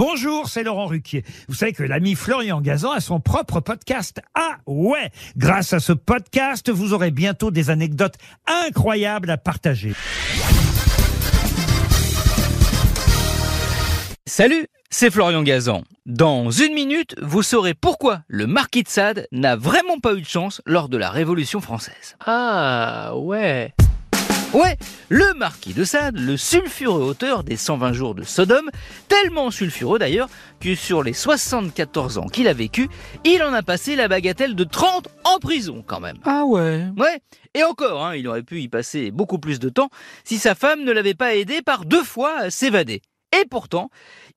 Bonjour, c'est Laurent Ruquier. Vous savez que l'ami Florian Gazan a son propre podcast. Ah ouais Grâce à ce podcast, vous aurez bientôt des anecdotes incroyables à partager. Salut, c'est Florian Gazan. Dans une minute, vous saurez pourquoi le marquis de Sade n'a vraiment pas eu de chance lors de la Révolution française. Ah, ouais. Ouais, le marquis de Sade, le sulfureux auteur des 120 jours de Sodome, tellement sulfureux d'ailleurs que sur les 74 ans qu'il a vécu, il en a passé la bagatelle de 30 en prison quand même. Ah ouais. Ouais, et encore, hein, il aurait pu y passer beaucoup plus de temps si sa femme ne l'avait pas aidé par deux fois à s'évader. Et pourtant,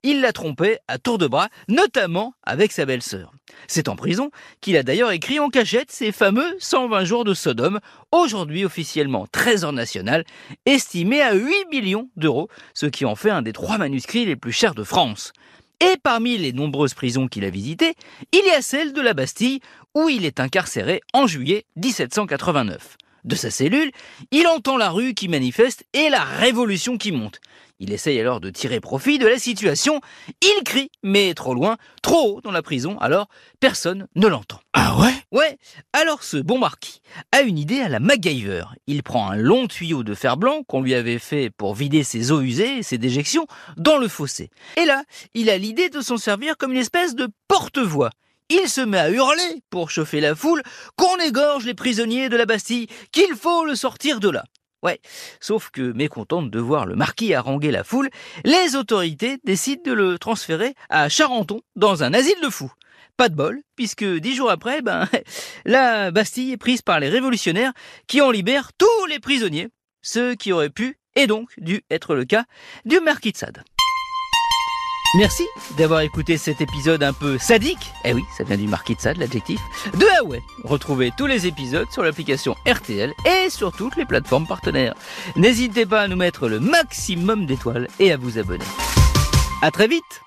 il l'a trompé à tour de bras, notamment avec sa belle-sœur. C'est en prison qu'il a d'ailleurs écrit en cachette ses fameux 120 jours de Sodome, aujourd'hui officiellement trésor national, estimé à 8 millions d'euros, ce qui en fait un des trois manuscrits les plus chers de France. Et parmi les nombreuses prisons qu'il a visitées, il y a celle de la Bastille, où il est incarcéré en juillet 1789. De sa cellule, il entend la rue qui manifeste et la révolution qui monte. Il essaye alors de tirer profit de la situation. Il crie, mais trop loin, trop haut dans la prison, alors personne ne l'entend. Ah ouais? Ouais, alors ce bon marquis a une idée à la MacGyver. Il prend un long tuyau de fer blanc qu'on lui avait fait pour vider ses eaux usées, ses déjections, dans le fossé. Et là, il a l'idée de s'en servir comme une espèce de porte-voix. Il se met à hurler pour chauffer la foule qu'on égorge les prisonniers de la Bastille, qu'il faut le sortir de là. Ouais, sauf que mécontente de voir le marquis haranguer la foule, les autorités décident de le transférer à Charenton, dans un asile de fous. Pas de bol, puisque dix jours après, ben, la Bastille est prise par les révolutionnaires qui en libèrent tous les prisonniers, ceux qui auraient pu et donc dû être le cas du marquis de Sade. Merci d'avoir écouté cet épisode un peu sadique. Eh oui, ça vient du marquis de Sade, l'adjectif. De Huawei. Retrouvez tous les épisodes sur l'application RTL et sur toutes les plateformes partenaires. N'hésitez pas à nous mettre le maximum d'étoiles et à vous abonner. À très vite